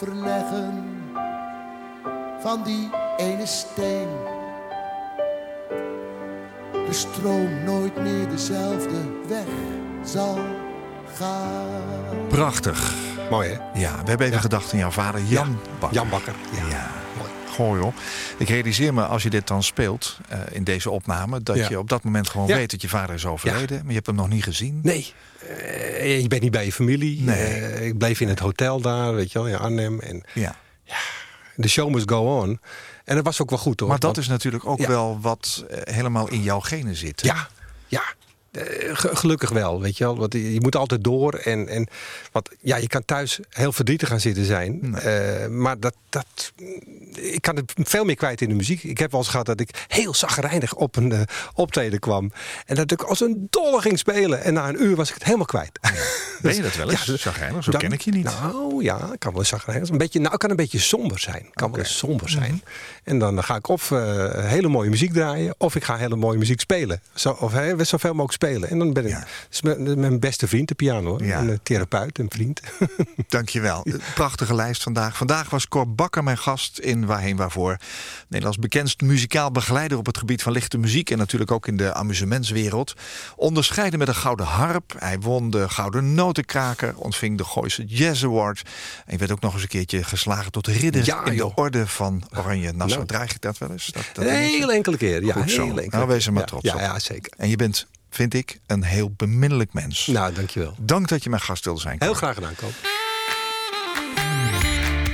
Verleggen van die ene steen de stroom nooit meer dezelfde weg zal gaan.
Prachtig.
Mooi hè?
Ja, we hebben even gedacht aan jouw vader Jan Bakker.
Jan Bakker. Ja.
Ja. Ik realiseer me als je dit dan speelt eh, in deze opname... dat
Ja.
je op dat moment gewoon
Ja.
weet dat je vader is overleden. Maar je hebt hem nog niet gezien.
Nee, eh, je bent niet bij je familie.
Nee.
Eh, ik bleef in het hotel daar, weet je wel, in Arnhem. En
Ja.
de show must go on. En dat was ook wel goed hoor.
Maar dat
want-
is natuurlijk ook wel wat helemaal in jouw genen zit. hè?
Ja, ja. Eh, ge- gelukkig wel, weet je wel. Want je moet altijd door. En, en, want ja, je kan thuis heel verdrietig gaan zitten zijn. Eh, maar dat, dat, ik kan het veel meer kwijt in de muziek. Ik heb wel eens gehad dat ik heel zagrijnig op een eh, optreden kwam. En dat ik als een dolle ging spelen. En na een uur was ik het helemaal kwijt.
Ben je dat wel eens?
Ja,
Chagrijnig? Zo
dan-
ken ik je niet.
Nou ja, kan wel zagrijnig. Een beetje, nou, kan een beetje somber zijn. Kan wel eens somber zijn.
Mhm.
En dan ga ik of hele mooie muziek draaien, of ik ga hele mooie muziek spelen. Zo, of hè, zoveel mogelijk spelen. En dan ben ik
Ja.
mijn, beste vriend, de piano.
Ja.
Een eh, therapeut, een vriend.
Dankjewel. Prachtige lijst vandaag. Vandaag was Cor Bakker mijn gast in Waarheen Waarvoor. Nederlands bekendst muzikaal begeleider op het gebied van lichte muziek... en natuurlijk ook in de amusementswereld. Onderscheiden met een gouden harp. Hij won de Gouden Notenkraker, ontving de Gooise Jazz Award. En je werd ook nog eens een keertje geslagen tot ridder
Ja,
in de. Orde van Oranje Nassau.
Nou.
Draag ik dat wel eens? Dat, dat
heel enkele keer. Ja,
Goed
heel
zo.
enkele
Nou, wees er maar trots
ja,
op.
Ja, zeker.
En je bent, vind ik, een heel beminnelijk mens.
Nou, dankjewel.
Dank dat je mijn gast wilde zijn.
Heel graag gedaan, Koop.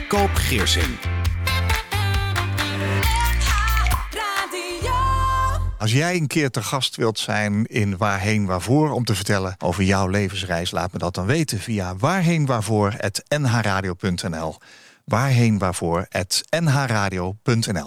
Koop Geersing.
Als jij een keer te gast wilt zijn in Waarheen Waarvoor om te vertellen over jouw levensreis, laat me dat dan weten via waarheenwaarvoor@nhradio.nl. Waarheenwaarvoor@nhradio.nl.